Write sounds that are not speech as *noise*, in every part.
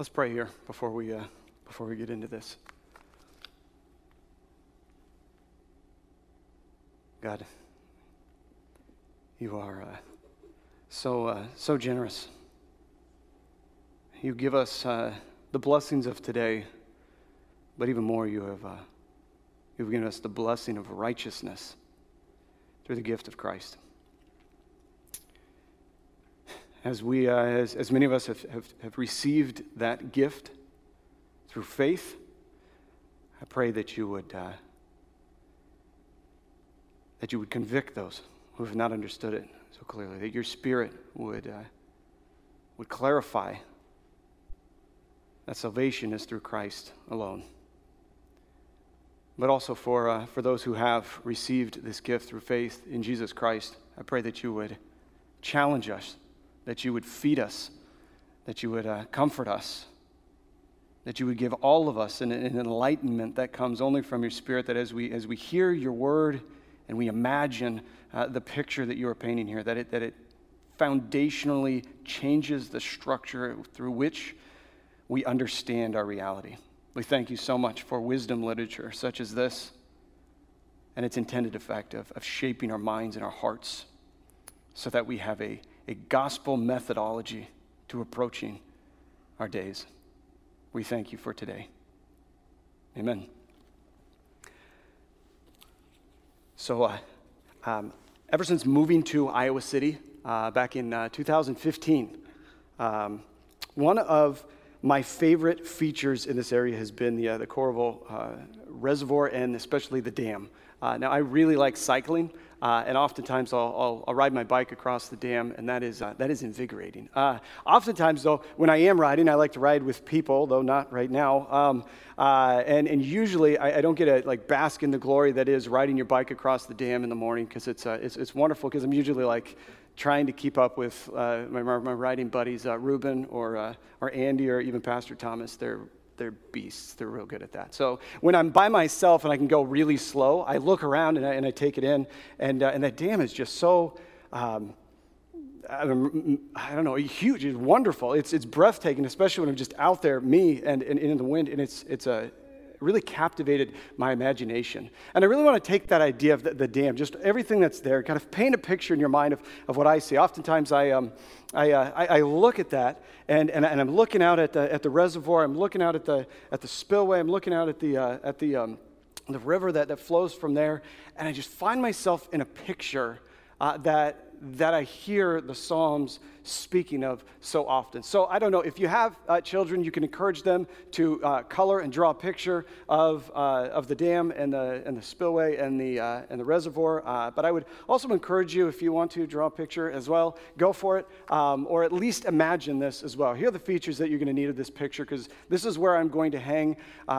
Let's pray here before we, uh, before we get into this. God, you are uh, so, uh, so generous. You give us uh, the blessings of today, but even more, you have uh, you've given us the blessing of righteousness through the gift of Christ. As, we, uh, as, as many of us have, have, have received that gift through faith, I pray that you would, uh, that you would convict those who have not understood it so clearly, that your Spirit would, uh, would clarify that salvation is through Christ alone. But also for, uh, for those who have received this gift through faith in Jesus Christ, I pray that you would challenge us, that you would feed us, that you would uh, comfort us, that you would give all of us an, an enlightenment that comes only from your Spirit, that as we, as we hear your word and we imagine uh, the picture that you are painting here, that it, that it foundationally changes the structure through which we understand our reality. We thank you so much for wisdom literature such as this and its intended effect of, of shaping our minds and our hearts so that we have a, a gospel methodology to approaching our days. We thank you for today. Amen. So, uh, um, ever since moving to Iowa City uh, back in uh, 2015, um, one of my favorite features in this area has been the, uh, the Coralville uh, Reservoir and especially the dam. Uh, now, I really like cycling, uh, and oftentimes I'll, I'll, I'll, ride my bike across the dam, and that is, uh, that is invigorating. Uh, oftentimes, though, when I am riding, I like to ride with people, though not right now. Um, and, and usually, I, I, don't get to like bask in the glory that is riding your bike across the dam in the morning because it's, it's, it's wonderful because I'm usually like trying to keep up with uh, my, my writing buddies, uh, Ruben or, uh, or Andy or even Pastor Thomas. They're, they're beasts. They're real good at that. So when I'm by myself and I can go really slow, I look around and I, and I take it in. And, uh, and that dam is just so, um, I don't know, huge. It's wonderful. It's, it's breathtaking, especially when I'm just out there, me, and, and in the wind. And it's, it's, a, really captivated my imagination. And I really want to take that idea of the, the, dam, just everything that's there, kind of paint a picture in your mind of, of what I see. Oftentimes I, um, I, uh, I, I, look at that and, and, and, I'm looking out at the, at the reservoir, I'm looking out at the, at the spillway, I'm looking out at the, uh, at the, um, the river that, that flows from there, and I just find myself in a picture uh, that, that I hear the Psalms speaking of so often. So I don't know, if you have uh, children, you can encourage them to uh, color and draw a picture of, uh, of the dam and the, and the spillway and the, uh, and the reservoir. Uh, but I would also encourage you, if you want to draw a picture as well, go for it, um, or at least imagine this as well. Here are the features that you're going to need of this picture, because this is where I'm going to hang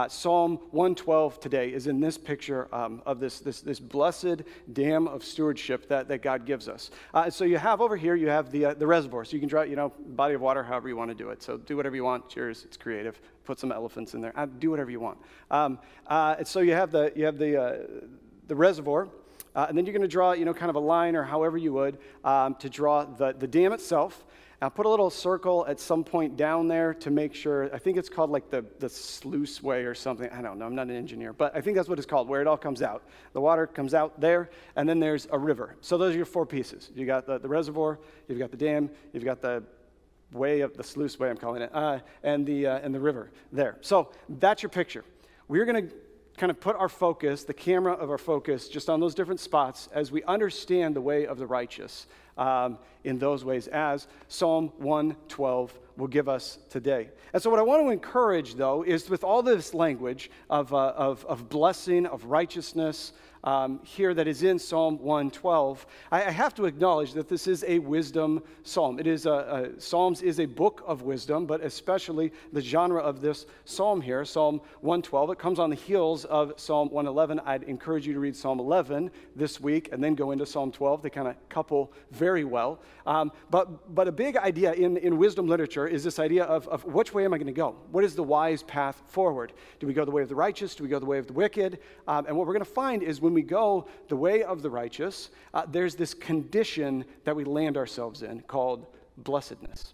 Psalm 112 today, is in this picture um, of this, this, this blessed dam of stewardship that, that God gives us. so you have over here, you have the, the reservoir reservoir. So you can draw, you know, body of water however you want to do it. So do whatever you want. Yours. It's creative. Put some elephants in there. Uh, do whatever you want. Um, uh, so you have the you have the uh, the reservoir. Uh, and then you're going to draw, you know, kind of a line or however you would um, to draw the, the dam itself. Now, put a little circle at some point down there to make sure. I think it's called like the, the sluice way or something. I don't know. I'm not an engineer, but I think that's what it's called, where it all comes out. The water comes out there, and then there's a river. So those are your four pieces. You got the, the reservoir, you've got the dam, you've got the way of the sluice way, I'm calling it, uh, and, the, uh, and the river there. So that's your picture. We're going to kind of put our focus, the camera of our focus, just on those different spots as we understand the way of the righteous um, in those ways, as Psalm 112 will give us today. And so, what I want to encourage, though, is with all this language of, uh, of, of blessing, of righteousness, um, here that is in Psalm 112, I, I, have to acknowledge that this is a wisdom psalm. It is a, a, Psalms is a book of wisdom, but especially the genre of this psalm here, Psalm 112. It comes on the heels of Psalm 111. I'd encourage you to read Psalm 11 this week and then go into Psalm 12. They kind of couple very well. Um, but, but a big idea in, in wisdom literature is this idea of, of which way am I going to go? What is the wise path forward? Do we go the way of the righteous? Do we go the way of the wicked? Um, and what we're going to find is when when we go the way of the righteous, uh, there's this condition that we land ourselves in called blessedness.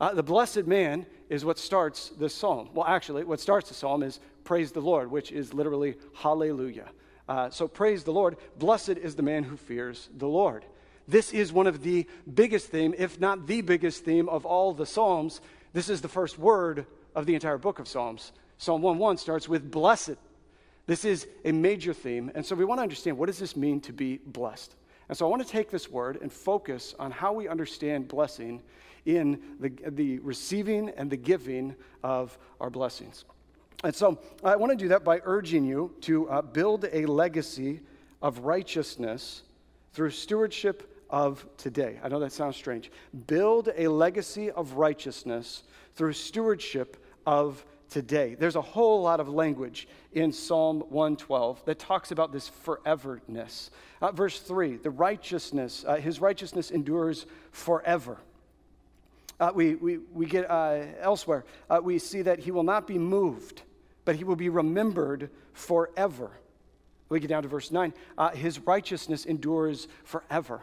Uh, the blessed man is what starts the psalm. Well, actually, what starts the psalm is praise the Lord, which is literally hallelujah. Uh, so praise the Lord. Blessed is the man who fears the Lord. This is one of the biggest theme, if not the biggest theme of all the Psalms. This is the first word of the entire book of Psalms. Psalm 1 1 starts with blessed. This is a major theme. And so we want to understand what does this mean to be blessed? And so I want to take this word and focus on how we understand blessing in the, the receiving and the giving of our blessings. And so I want to do that by urging you to uh, build a legacy of righteousness through stewardship of today. I know that sounds strange. Build a legacy of righteousness through stewardship of today. There's a whole lot of language in Psalm 112 that talks about this foreverness. Uh, verse 3 the righteousness, uh, his righteousness endures forever. Uh, we, we, we get uh, elsewhere, uh, we see that he will not be moved, but he will be remembered forever. We get down to verse 9. Uh, his righteousness endures forever.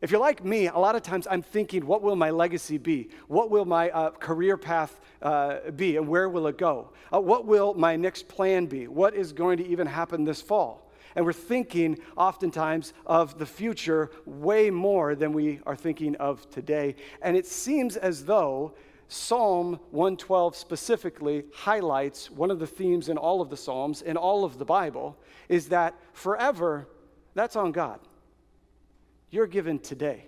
If you're like me, a lot of times I'm thinking, what will my legacy be? What will my uh, career path uh, be? And where will it go? Uh, what will my next plan be? What is going to even happen this fall? And we're thinking oftentimes of the future way more than we are thinking of today. And it seems as though Psalm 112 specifically highlights one of the themes in all of the Psalms, in all of the Bible, is that forever, that's on God you're given today.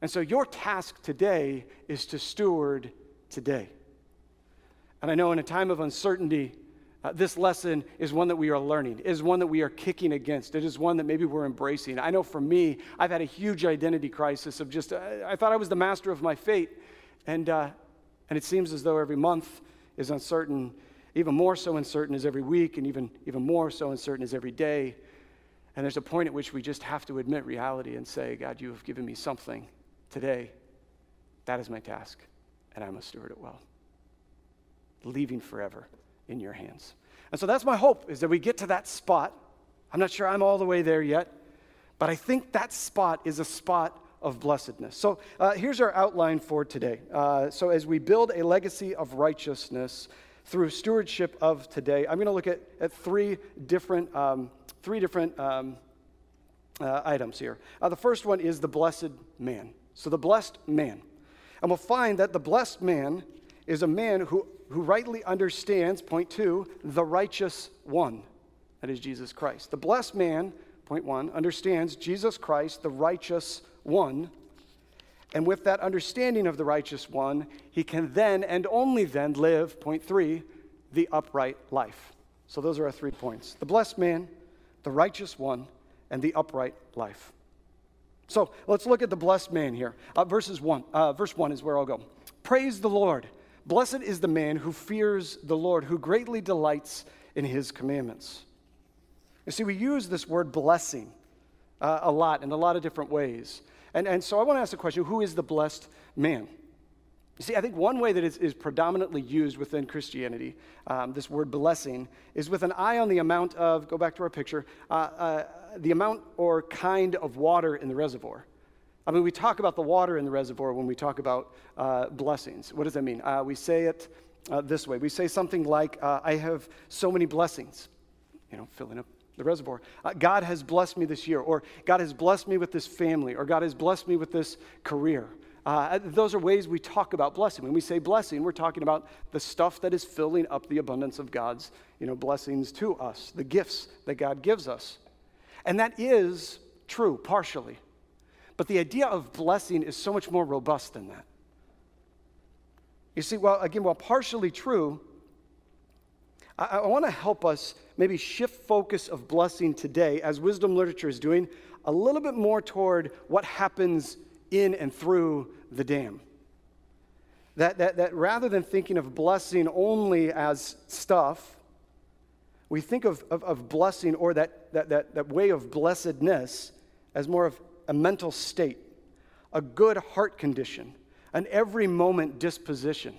And so your task today is to steward today. And I know in a time of uncertainty, uh, this lesson is one that we are learning, is one that we are kicking against. It is one that maybe we're embracing. I know for me, I've had a huge identity crisis of just, uh, I thought I was the master of my fate. And, uh, and it seems as though every month is uncertain, even more so uncertain as every week, and even, even more so uncertain as every day. And there's a point at which we just have to admit reality and say, God, you have given me something today. That is my task, and I must steward it well. Leaving forever in your hands. And so that's my hope is that we get to that spot. I'm not sure I'm all the way there yet, but I think that spot is a spot of blessedness. So uh, here's our outline for today. Uh, so as we build a legacy of righteousness through stewardship of today, I'm going to look at, at three different. Um, three different um, uh, items here. Uh, the first one is the blessed man. So, the blessed man. And we'll find that the blessed man is a man who, who rightly understands, point two, the righteous one. That is Jesus Christ. The blessed man, point one, understands Jesus Christ, the righteous one. And with that understanding of the righteous one, he can then and only then live, point three, the upright life. So those are our three points. The blessed man, the righteous one, and the upright life. So let's look at the blessed man here. Uh, verses one, uh, verse one is where I'll go. Praise the Lord. Blessed is the man who fears the Lord, who greatly delights in his commandments. You see, we use this word blessing uh, a lot in a lot of different ways. And, and so I want to ask the question who is the blessed man? You see, I think one way that is, is predominantly used within Christianity, um, this word blessing, is with an eye on the amount of, go back to our picture, uh, uh, the amount or kind of water in the reservoir. I mean, we talk about the water in the reservoir when we talk about uh, blessings. What does that mean? Uh, we say it uh, this way we say something like, uh, I have so many blessings, you know, filling up the reservoir. God has blessed me this year, or God has blessed me with this family, or God has blessed me with this career. Uh, those are ways we talk about blessing. When we say blessing, we're talking about the stuff that is filling up the abundance of God's you know, blessings to us, the gifts that God gives us. And that is true, partially. But the idea of blessing is so much more robust than that. You see, well, again, while partially true, I, I want to help us maybe shift focus of blessing today, as wisdom literature is doing, a little bit more toward what happens in and through the dam. That, that, that rather than thinking of blessing only as stuff, we think of, of, of blessing or that, that, that, that way of blessedness as more of a mental state, a good heart condition, an every moment disposition,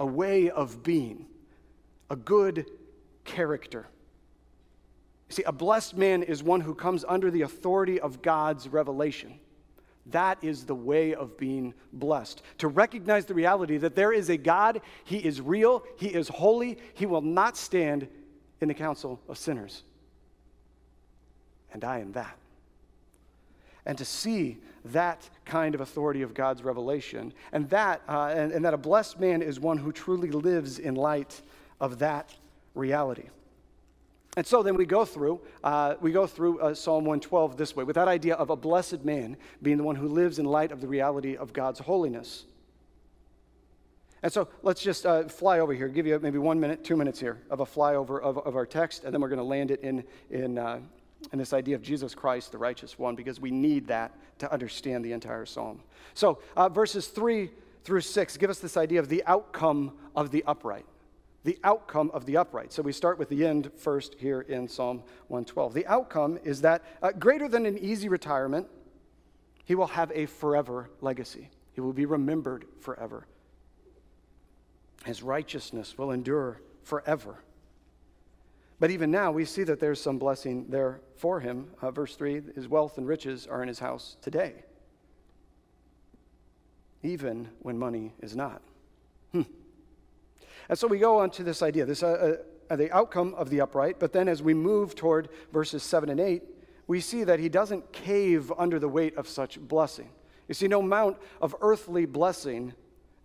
a way of being, a good character. See, a blessed man is one who comes under the authority of God's revelation. That is the way of being blessed. To recognize the reality that there is a God, He is real, He is holy, He will not stand in the council of sinners. And I am that. And to see that kind of authority of God's revelation, and that, uh, and, and that a blessed man is one who truly lives in light of that reality. And so then we go through, uh, we go through uh, Psalm 112 this way, with that idea of a blessed man being the one who lives in light of the reality of God's holiness. And so let's just uh, fly over here, give you maybe one minute, two minutes here of a flyover of, of our text, and then we're going to land it in, in, uh, in this idea of Jesus Christ, the righteous one, because we need that to understand the entire psalm. So uh, verses 3 through 6 give us this idea of the outcome of the upright the outcome of the upright. So we start with the end first here in Psalm 112. The outcome is that uh, greater than an easy retirement, he will have a forever legacy. He will be remembered forever. His righteousness will endure forever. But even now, we see that there's some blessing there for him. Uh, verse 3 His wealth and riches are in his house today, even when money is not. Hmm. And so we go on to this idea, this uh, uh, the outcome of the upright. But then as we move toward verses 7 and 8, we see that he doesn't cave under the weight of such blessing. You see, no amount of earthly blessing,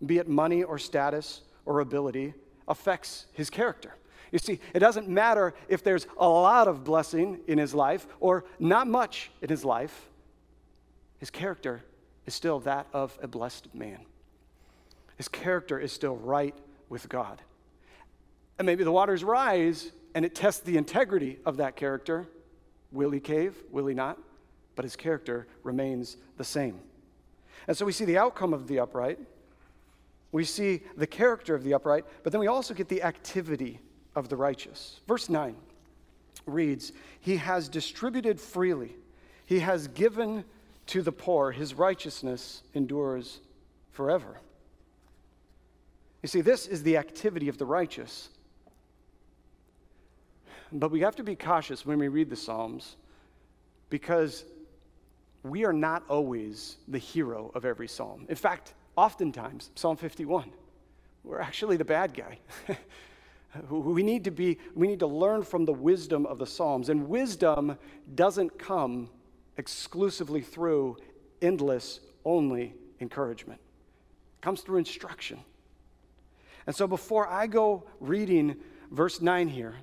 be it money or status or ability, affects his character. You see, it doesn't matter if there's a lot of blessing in his life or not much in his life, his character is still that of a blessed man. His character is still right with God. And maybe the waters rise and it tests the integrity of that character. Will he cave? Will he not? But his character remains the same. And so we see the outcome of the upright, we see the character of the upright, but then we also get the activity of the righteous. Verse 9 reads He has distributed freely, He has given to the poor, His righteousness endures forever. You see, this is the activity of the righteous. But we have to be cautious when we read the Psalms because we are not always the hero of every psalm. In fact, oftentimes, Psalm 51, we're actually the bad guy. *laughs* we need to be we need to learn from the wisdom of the psalms and wisdom doesn't come exclusively through endless only encouragement it comes through instruction and so before I go reading verse 9 here,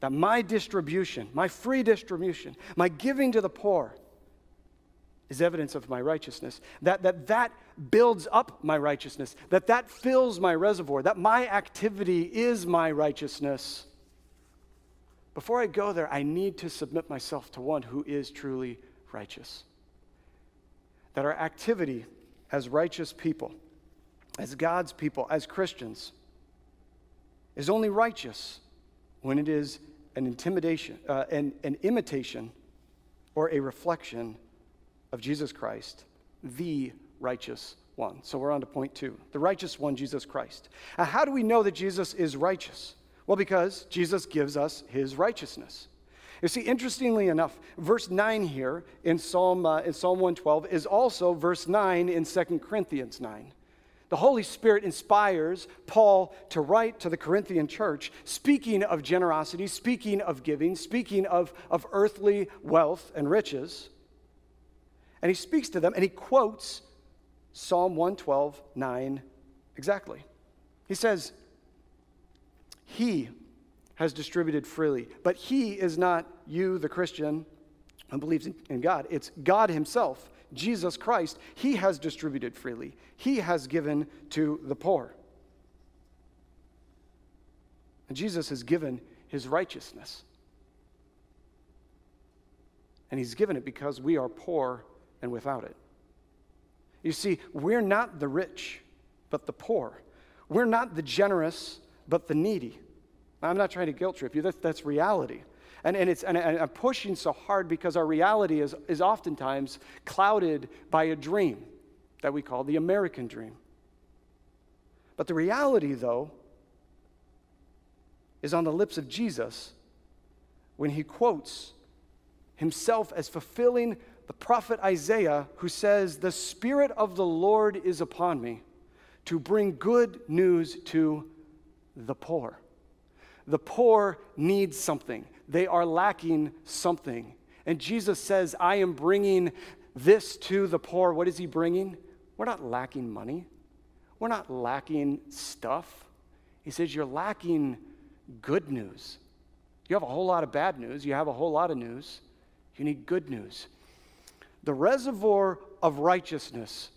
that my distribution, my free distribution, my giving to the poor is evidence of my righteousness. That, that that builds up my righteousness, that that fills my reservoir, that my activity is my righteousness. Before I go there, I need to submit myself to one who is truly righteous. That our activity as righteous people as God's people, as Christians, is only righteous when it is an intimidation, uh, an, an imitation or a reflection of Jesus Christ, the righteous one. So we're on to point two the righteous one, Jesus Christ. Now, how do we know that Jesus is righteous? Well, because Jesus gives us his righteousness. You see, interestingly enough, verse 9 here in Psalm, uh, in Psalm 112 is also verse 9 in 2 Corinthians 9. The Holy Spirit inspires Paul to write to the Corinthian church, speaking of generosity, speaking of giving, speaking of, of earthly wealth and riches. And he speaks to them and he quotes Psalm 112, 9 exactly. He says, He has distributed freely, but He is not you, the Christian, who believes in God. It's God Himself Jesus Christ, he has distributed freely, he has given to the poor. And Jesus has given his righteousness. And he's given it because we are poor and without it. You see, we're not the rich, but the poor. We're not the generous, but the needy. I'm not trying to guilt trip you, that's, that's reality. And, and, it's, and, I'm pushing so hard because our reality is, is oftentimes clouded by a dream that we call the American dream. But the reality, though, is on the lips of Jesus when he quotes himself as fulfilling the prophet Isaiah, who says, The Spirit of the Lord is upon me to bring good news to the poor. The poor need something, they are lacking something. And Jesus says, I am bringing this to the poor. What is he bringing? We're not lacking money, we're not lacking stuff. He says, You're lacking good news. You have a whole lot of bad news, you have a whole lot of news. You need good news. The reservoir of righteousness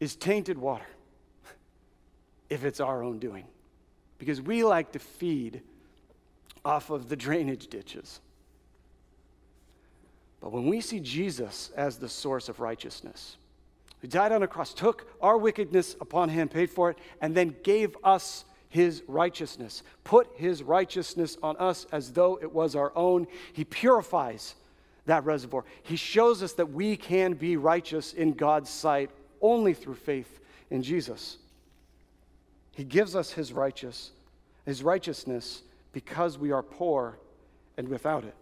is tainted water *laughs* if it's our own doing. Because we like to feed off of the drainage ditches. But when we see Jesus as the source of righteousness, who died on a cross, took our wickedness upon him, paid for it, and then gave us his righteousness, put his righteousness on us as though it was our own, he purifies that reservoir. He shows us that we can be righteous in God's sight only through faith in Jesus. He gives us his righteous, his righteousness because we are poor and without it.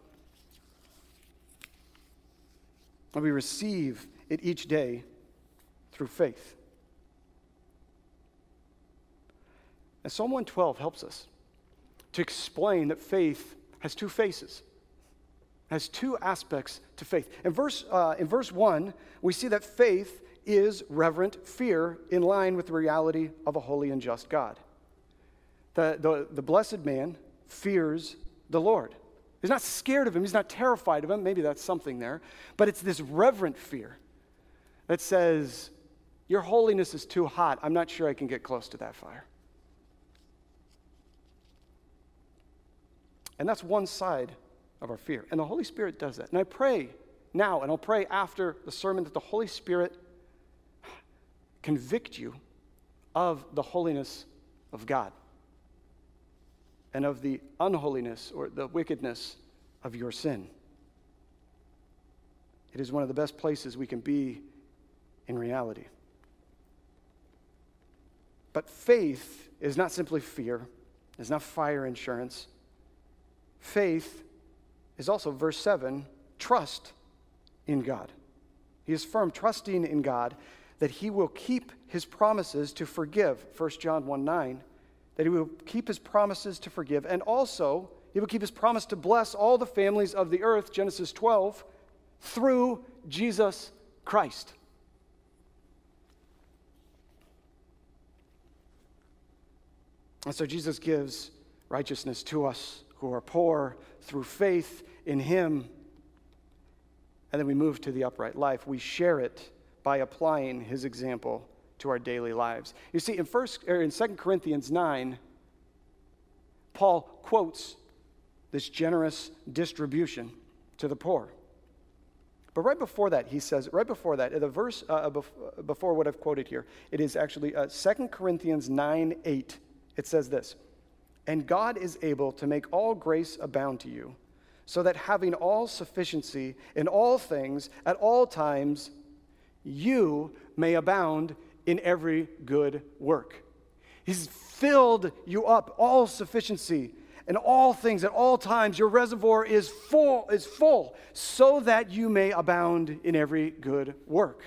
And we receive it each day through faith. And Psalm 112 helps us to explain that faith has two faces, has two aspects to faith. In verse, uh, in verse 1, we see that faith is reverent fear in line with the reality of a holy and just God. The, the, the blessed man fears the Lord. He's not scared of him, he's not terrified of him. Maybe that's something there. But it's this reverent fear that says, Your holiness is too hot. I'm not sure I can get close to that fire. And that's one side of our fear. And the Holy Spirit does that. And I pray now, and I'll pray after the sermon, that the Holy Spirit convict you of the holiness of God and of the unholiness or the wickedness of your sin. It is one of the best places we can be in reality. But faith is not simply fear, it's not fire insurance. Faith is also, verse 7, trust in God. He is firm, trusting in God that he will keep his promises to forgive, 1 John 1 9, that he will keep his promises to forgive, and also he will keep his promise to bless all the families of the earth, Genesis 12, through Jesus Christ. And so Jesus gives righteousness to us who are poor through faith in him. And then we move to the upright life. We share it by applying his example to our daily lives. You see, in first or in 2 Corinthians 9, Paul quotes this generous distribution to the poor. But right before that, he says, right before that, the verse uh, before what I've quoted here, it is actually uh, 2 Corinthians 9 8. It says this And God is able to make all grace abound to you, so that having all sufficiency in all things at all times, you may abound in every good work. He's filled you up, all sufficiency in all things at all times. Your reservoir is full, is full, so that you may abound in every good work.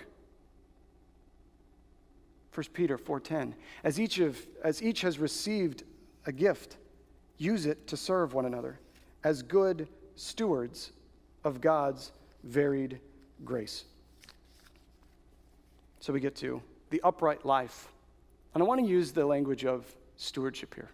1 Peter 4:10 as each of as each has received a gift use it to serve one another as good stewards of God's varied grace. So we get to the upright life. And I want to use the language of stewardship here.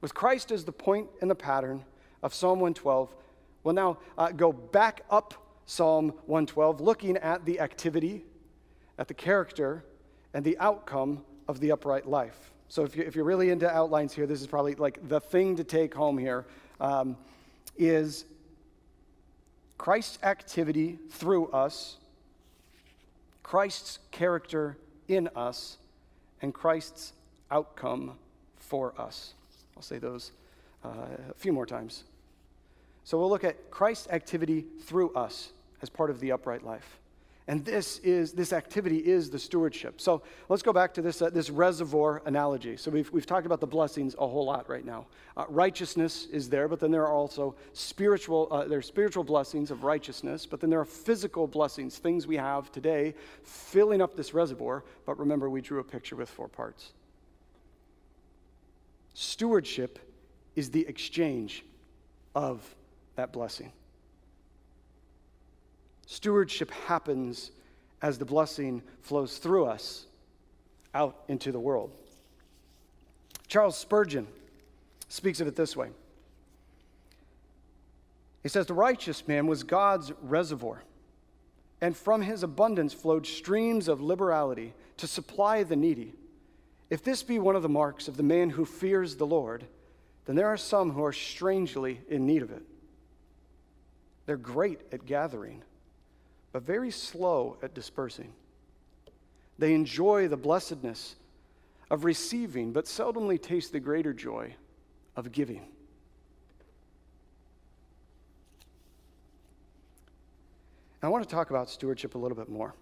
With Christ as the point and the pattern of Psalm 112, we'll now uh, go back up Psalm 112, looking at the activity, at the character, and the outcome of the upright life. So if, you, you're really into outlines here, this is probably like the thing to take home here um, is Christ's activity through us Christ's character in us and Christ's outcome for us. I'll say those uh, a few more times. So we'll look at Christ's activity through us as part of the upright life. And this is this activity is the stewardship. So let's go back to this, uh, this reservoir analogy. So we've, we've talked about the blessings a whole lot right now. Uh, righteousness is there, but then there are also spiritual uh, there are spiritual blessings of righteousness, but then there are physical blessings, things we have today filling up this reservoir. But remember, we drew a picture with four parts. Stewardship is the exchange of that blessing. Stewardship happens as the blessing flows through us out into the world. Charles Spurgeon speaks of it this way He says, The righteous man was God's reservoir, and from his abundance flowed streams of liberality to supply the needy. If this be one of the marks of the man who fears the Lord, then there are some who are strangely in need of it. They're great at gathering but very slow at dispersing. They enjoy the blessedness of receiving, but seldomly taste the greater joy of giving. I want to talk about stewardship a little bit more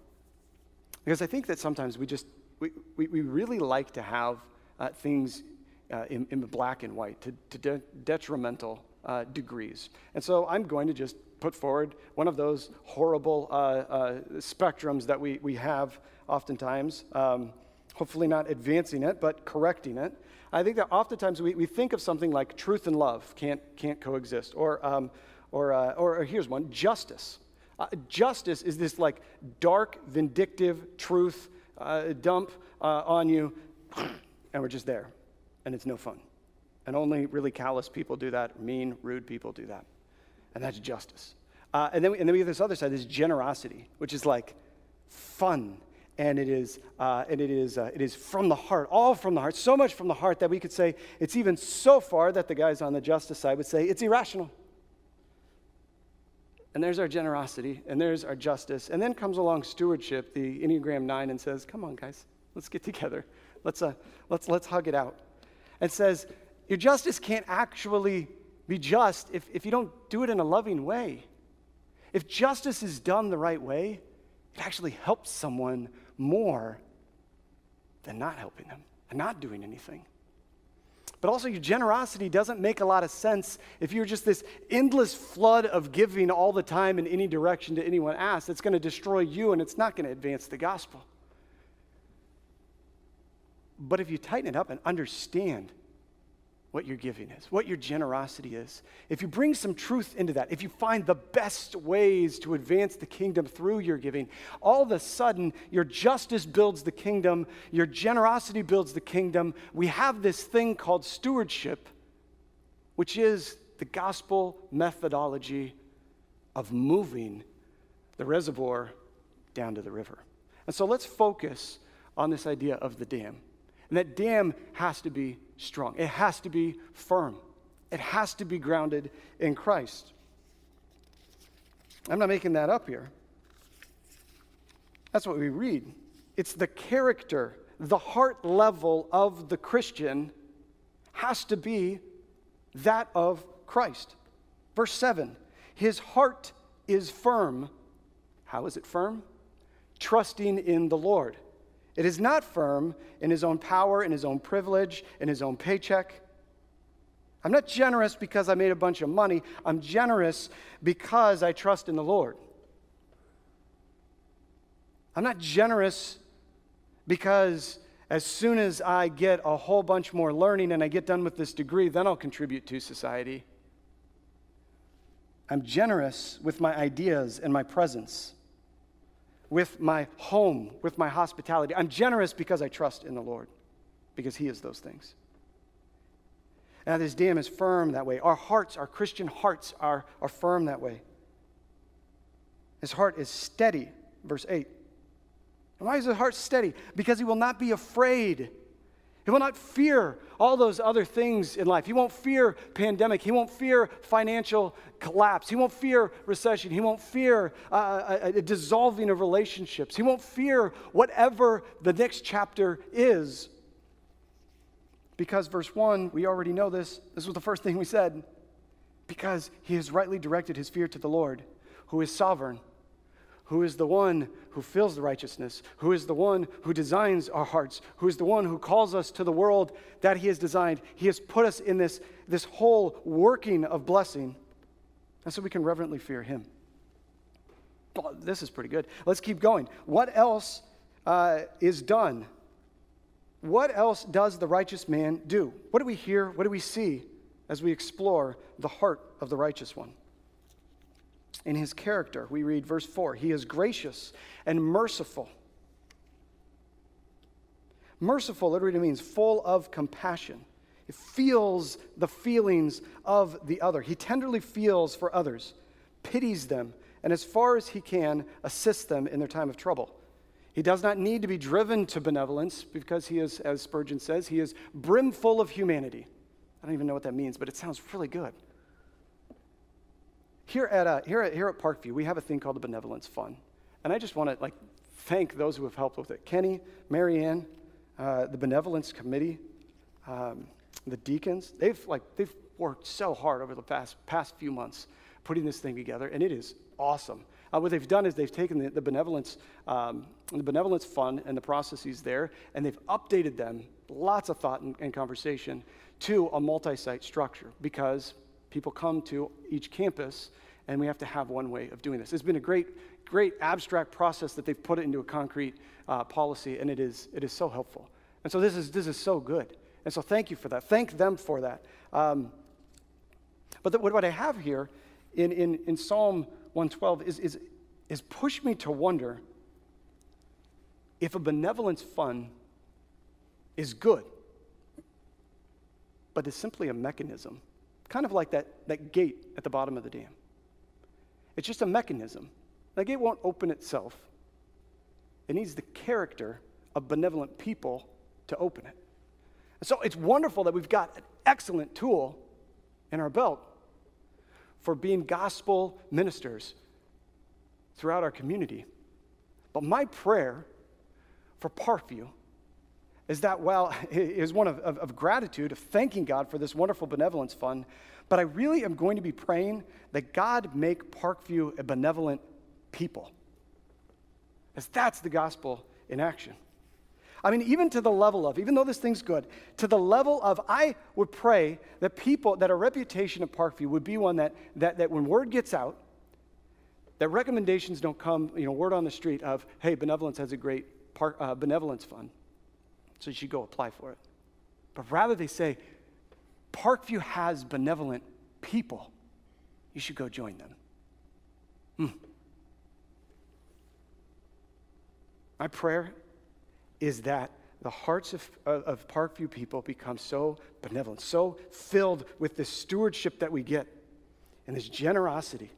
because I think that sometimes we just we, we, we really like to have uh, things uh, in, in black and white to, to de- detrimental uh, degrees. And so I'm going to just put forward one of those horrible uh, uh, spectrums that we, we have oftentimes, um, hopefully not advancing it, but correcting it. I think that oftentimes we, we think of something like truth and love can't, can't coexist, or, um, or, uh, or, or, here's one justice. Uh, justice is this like dark, vindictive truth uh, dump uh, on you, *clears throat* and we're just there, and it's no fun. And only really callous people do that, mean, rude people do that and that's justice. Uh, and, then we, and then we have this other side, this generosity, which is like fun, and it is, uh, and it is, uh, it is from the heart, all from the heart, so much from the heart that we could say it's even so far that the guys on the justice side would say it's irrational. And there's our generosity, and there's our justice. And then comes along stewardship, the Enneagram 9, and says, Come on, guys, let's get together. Let's, uh, let's, let's hug it out. And says, Your justice can't actually be just if, if you don't do it in a loving way. If justice is done the right way, it actually helps someone more than not helping them and not doing anything. But also, your generosity doesn't make a lot of sense if you're just this endless flood of giving all the time in any direction to anyone asks. It's going to destroy you and it's not going to advance the gospel. But if you tighten it up and understand what your giving is, what your generosity is. If you bring some truth into that, if you find the best ways to advance the kingdom through your giving, all of a sudden your justice builds the kingdom, your generosity builds the kingdom. We have this thing called stewardship, which is the gospel methodology of moving the reservoir down to the river. And so let's focus on this idea of the dam. And that dam has to be strong, it has to be firm, it has to be grounded in Christ. I'm not making that up here. That's what we read. It's the character, the heart level of the Christian has to be that of Christ. Verse 7 His heart is firm. How is it firm? Trusting in the Lord. It is not firm in his own power, in his own privilege, in his own paycheck. I'm not generous because I made a bunch of money. I'm generous because I trust in the Lord. I'm not generous because as soon as I get a whole bunch more learning and I get done with this degree, then I'll contribute to society. I'm generous with my ideas and my presence with my home, with my hospitality. I'm generous because I trust in the Lord, because He is those things. Now, this dam is firm that way. Our hearts, our Christian hearts, are, are firm that way. His heart is steady, verse 8. And why is his heart steady? Because he will not be afraid he will not fear all those other things in life. He won't fear pandemic. He won't fear financial collapse. He won't fear recession. He won't fear uh, a, a dissolving of relationships. He won't fear whatever the next chapter is. Because, verse 1, we already know this. This was the first thing we said. Because he has rightly directed his fear to the Lord, who is sovereign, who is the one who fills the righteousness, who is the one who designs our hearts, who is the one who calls us to the world that He has designed. He has put us in this, this whole working of blessing, and so we can reverently fear Him. This is pretty good. Let's keep going. What else uh, is done? What else does the righteous man do? What do we hear? What do we see as we explore the heart of the righteous one? In his character. We read verse 4 He is gracious and merciful. Merciful literally means full of compassion. He feels the feelings of the other. He tenderly feels for others, pities them, and as far as he can, assists them in their time of trouble. He does not need to be driven to benevolence because he is, as Spurgeon says, he is brimful of humanity. I don't even know what that means, but it sounds really good. Here at, uh, here, at, here at Parkview, we have a thing called the Benevolence Fund. And I just want to like thank those who have helped with it. Kenny, Marianne, uh, the Benevolence Committee, um, the deacons, they've, like, they've worked so hard over the past, past few months putting this thing together, and it is awesome. Uh, what they've done is they've taken the, the benevolence, um, the benevolence fund and the processes there, and they've updated them, lots of thought and, and conversation, to a multi-site structure because people come to each campus and we have to have one way of doing this. It's been a great, great abstract process that they've put it into a concrete uh, policy, and it is, it is so helpful. And so this is, this is so good. And so thank you for that. Thank them for that. Um, but the, what I have here in, in, in Psalm 112 is, is, is push me to wonder if a benevolence fund is good, but is simply a mechanism kind of like that, that gate at the bottom of the dam. It's just a mechanism. The gate won't open itself. It needs the character of benevolent people to open it. And so it's wonderful that we've got an excellent tool in our belt for being gospel ministers throughout our community. But my prayer for Parkview is that well *laughs* is one of, of, of, gratitude of thanking god for this wonderful benevolence fund but i really am going to be praying that god make parkview a benevolent people. As that's the gospel in action. I mean even to the level of even though this thing's good to the level of i would pray that people that a reputation of parkview would be one that that, that when word gets out that recommendations don't come you know word on the street of hey benevolence has a great park, uh, benevolence fund so you should go apply for it. But rather, they say, Parkview has benevolent people. You should go join them. Hmm. My prayer is that the hearts of, of Parkview people become so benevolent, so filled with this stewardship that we get and this generosity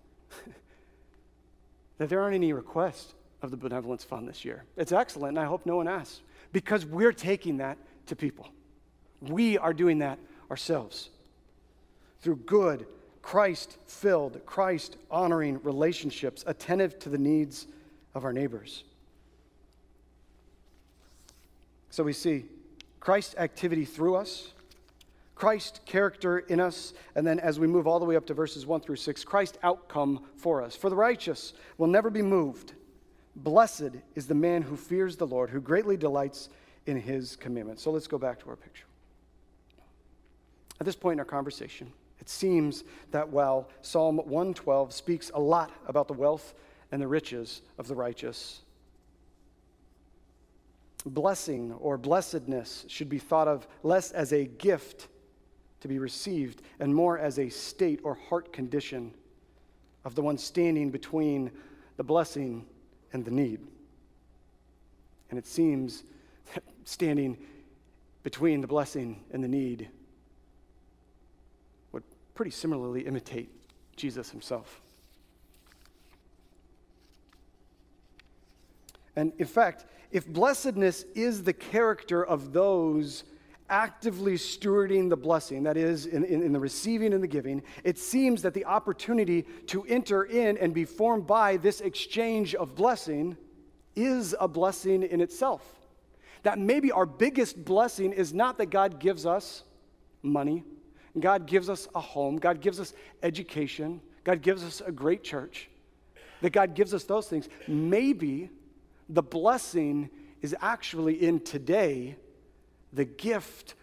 *laughs* that there aren't any requests of the benevolence fund this year. It's excellent, and I hope no one asks because we're taking that to people. We are doing that ourselves through good, Christ filled, Christ honoring relationships, attentive to the needs of our neighbors. So we see Christ's activity through us, Christ's character in us, and then as we move all the way up to verses 1 through 6, Christ's outcome for us. For the righteous will never be moved Blessed is the man who fears the Lord, who greatly delights in his commandments. So let's go back to our picture. At this point in our conversation, it seems that while Psalm 112 speaks a lot about the wealth and the riches of the righteous, blessing or blessedness should be thought of less as a gift to be received and more as a state or heart condition of the one standing between the blessing and the need. And it seems that standing between the blessing and the need would pretty similarly imitate Jesus himself. And in fact, if blessedness is the character of those actively stewarding the blessing, that is, in, in, in, the receiving and the giving, it seems that the opportunity to enter in and be formed by this exchange of blessing is a blessing in itself. That maybe our biggest blessing is not that God gives us money, God gives us a home, God gives us education, God gives us a great church. that God gives us those things, maybe the blessing is actually in today the gift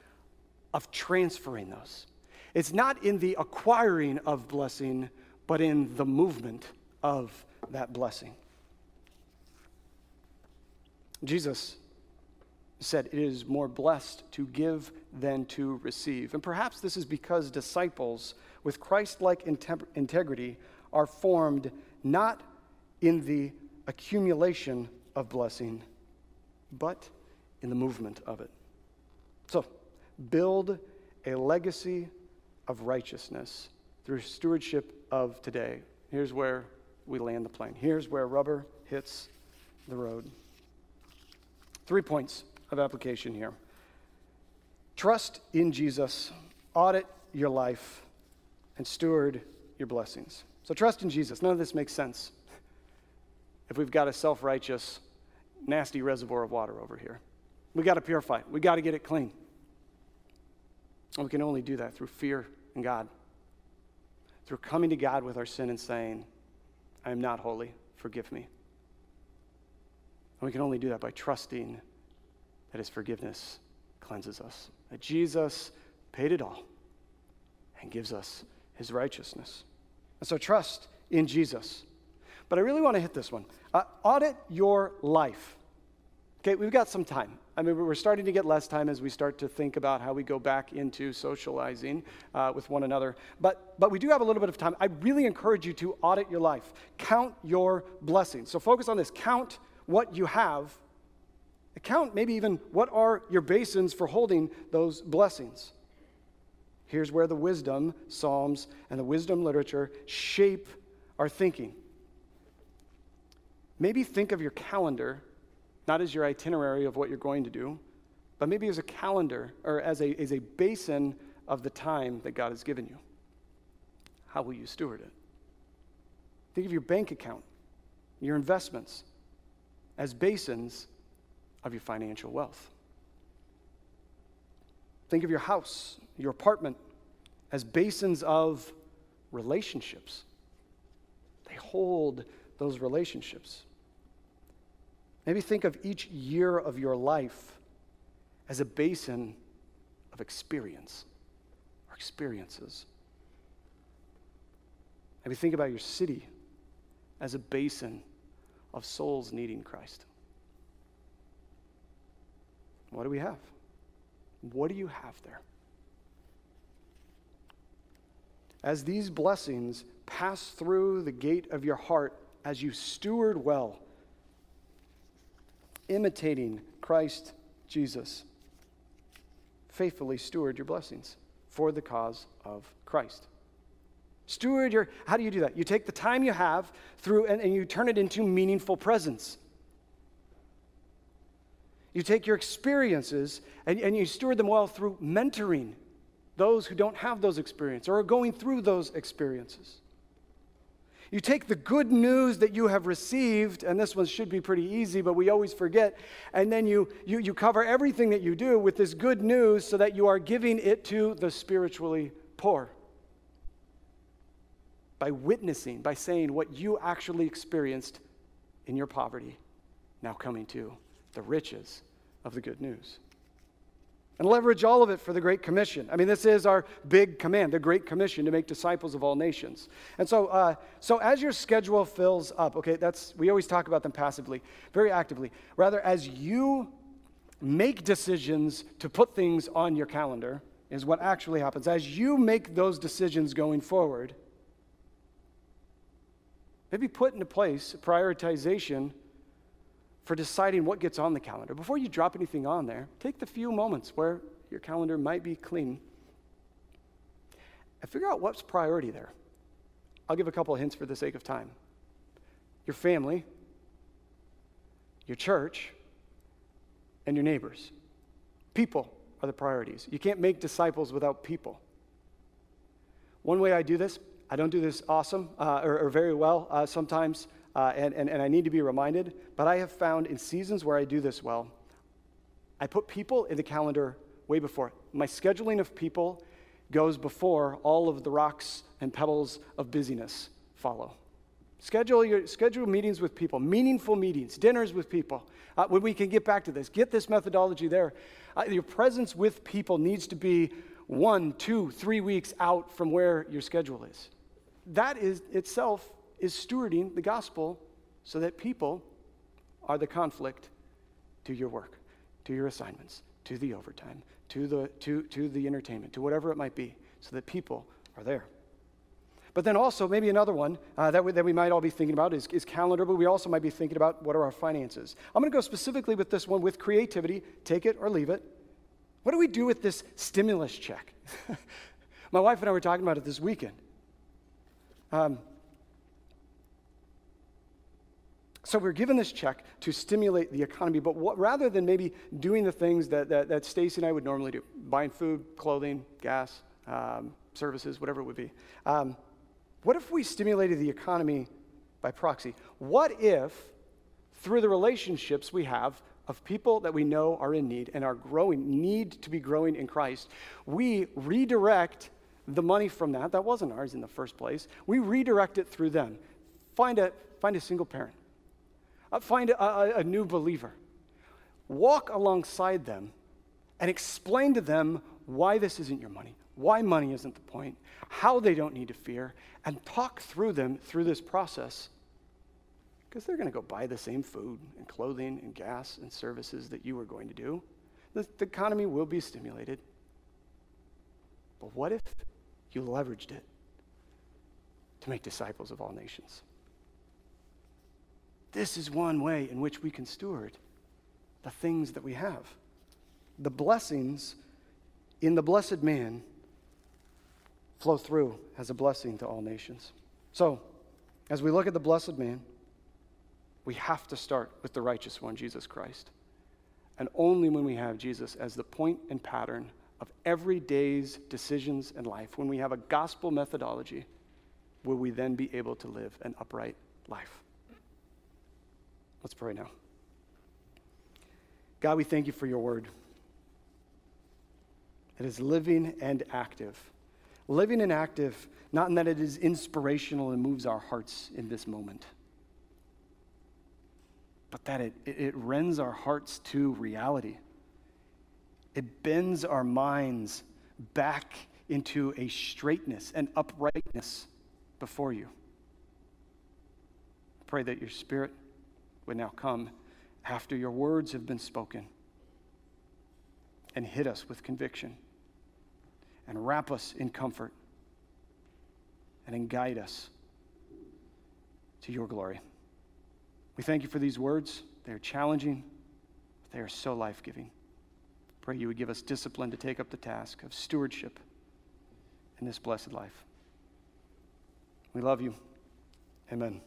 of transferring those. It's not in the acquiring of blessing, but in the movement of that blessing. Jesus said, It is more blessed to give than to receive. And perhaps this is because disciples with Christ like integrity are formed not in the accumulation of blessing, but in the movement of it. So, build a legacy of righteousness through stewardship of today. Here's where we land the plane. Here's where rubber hits the road. Three points of application here trust in Jesus, audit your life, and steward your blessings. So, trust in Jesus. None of this makes sense if we've got a self righteous, nasty reservoir of water over here. We got to purify it, we got to get it clean. And we can only do that through fear in God, through coming to God with our sin and saying, I am not holy, forgive me. And we can only do that by trusting that His forgiveness cleanses us, that Jesus paid it all and gives us His righteousness. And so trust in Jesus. But I really want to hit this one. Uh, audit your life. Okay, we've got some time. I mean, we're starting to get less time as we start to think about how we go back into socializing uh, with one another. But, but we do have a little bit of time. I really encourage you to audit your life, count your blessings. So focus on this count what you have, count maybe even what are your basins for holding those blessings. Here's where the wisdom, Psalms, and the wisdom literature shape our thinking. Maybe think of your calendar not as your itinerary of what you're going to do, but maybe as a calendar or as a, as a basin of the time that God has given you. How will you steward it? Think of your bank account, your investments, as basins of your financial wealth. Think of your house, your apartment, as basins of relationships. They hold those relationships. Maybe think of each year of your life as a basin of experience or experiences. Maybe think about your city as a basin of souls needing Christ. What do we have? What do you have there? As these blessings pass through the gate of your heart, as you steward well imitating Christ Jesus. Faithfully steward your blessings for the cause of Christ. Steward your, how do you do that? You take the time you have through and, and you turn it into meaningful presence. You take your experiences and, and you steward them well through mentoring those who don't have those experiences or are going through those experiences. You take the good news that you have received, and this one should be pretty easy, but we always forget, and then you, you, you cover everything that you do with this good news so that you are giving it to the spiritually poor. By witnessing, by saying what you actually experienced in your poverty, now coming to the riches of the good news and leverage all of it for the Great Commission. I mean, this is our big command, the Great Commission to make disciples of all nations. And so, uh, so as your schedule fills up, okay, that's we always talk about them passively, very actively. Rather, as you make decisions to put things on your calendar, is what actually happens. As you make those decisions going forward, maybe put into place prioritization for deciding what gets on the calendar. Before you drop anything on there, take the few moments where your calendar might be clean and figure out what's priority there. I'll give a couple of hints for the sake of time. Your family, your church, and your neighbors. People are the priorities. You can't make disciples without people. One way I do this, I don't do this awesome uh, or, or, very well uh, sometimes uh, and, and, and I need to be reminded, but I have found in seasons where I do this well, I put people in the calendar way before. My scheduling of people goes before all of the rocks and pebbles of busyness follow. Schedule, your, schedule meetings with people, meaningful meetings, dinners with people. Uh, when we can get back to this, get this methodology there. Uh, your presence with people needs to be one, two, three weeks out from where your schedule is. That is itself is stewarding the gospel so that people are the conflict to your work, to your assignments, to the overtime, to the, to, to the entertainment, to whatever it might be, so that people are there. But then also, maybe another one uh, that, we, that we might all be thinking about is, is calendar, but we also might be thinking about what are our finances. I'm going to go specifically with this one with creativity, take it or leave it. What do we do with this stimulus check? *laughs* My wife and I were talking about it this weekend. Um, so we're given this check to stimulate the economy, but what, rather than maybe doing the things that, that, that Stacy and I would normally do, buying food, clothing, gas, um, services, whatever it would be, um, what if we stimulated the economy by proxy? What if, through the relationships we have of people that we know are in need and are growing, need to be growing in Christ, we redirect the money from that, that wasn't ours in the first place, we redirect it through them. Find a, find a single parent, find a, a, a new believer, walk alongside them and explain to them why this isn't your money, why money isn't the point, how they don't need to fear, and talk through them through this process because they're going to go buy the same food and clothing and gas and services that you are going to do. The, the economy will be stimulated. But what if you leveraged it to make disciples of all nations? This is one way in which we can steward the things that we have. The blessings in the blessed man flow through as a blessing to all nations. So, as we look at the blessed man, we have to start with the righteous one, Jesus Christ. And only when we have Jesus as the point and pattern of every day's decisions in life, when we have a gospel methodology, will we then be able to live an upright life. Let's pray now. God, we thank you for your word. It is living and active. Living and active, not in that it is inspirational and moves our hearts in this moment, but that it, it rends our hearts to reality. It bends our minds back into a straightness and uprightness before you. I pray that your spirit would now come after your words have been spoken and hit us with conviction and wrap us in comfort and guide us to your glory. We thank you for these words. They are challenging, but they are so life giving. Pray you would give us discipline to take up the task of stewardship in this blessed life. We love you. Amen.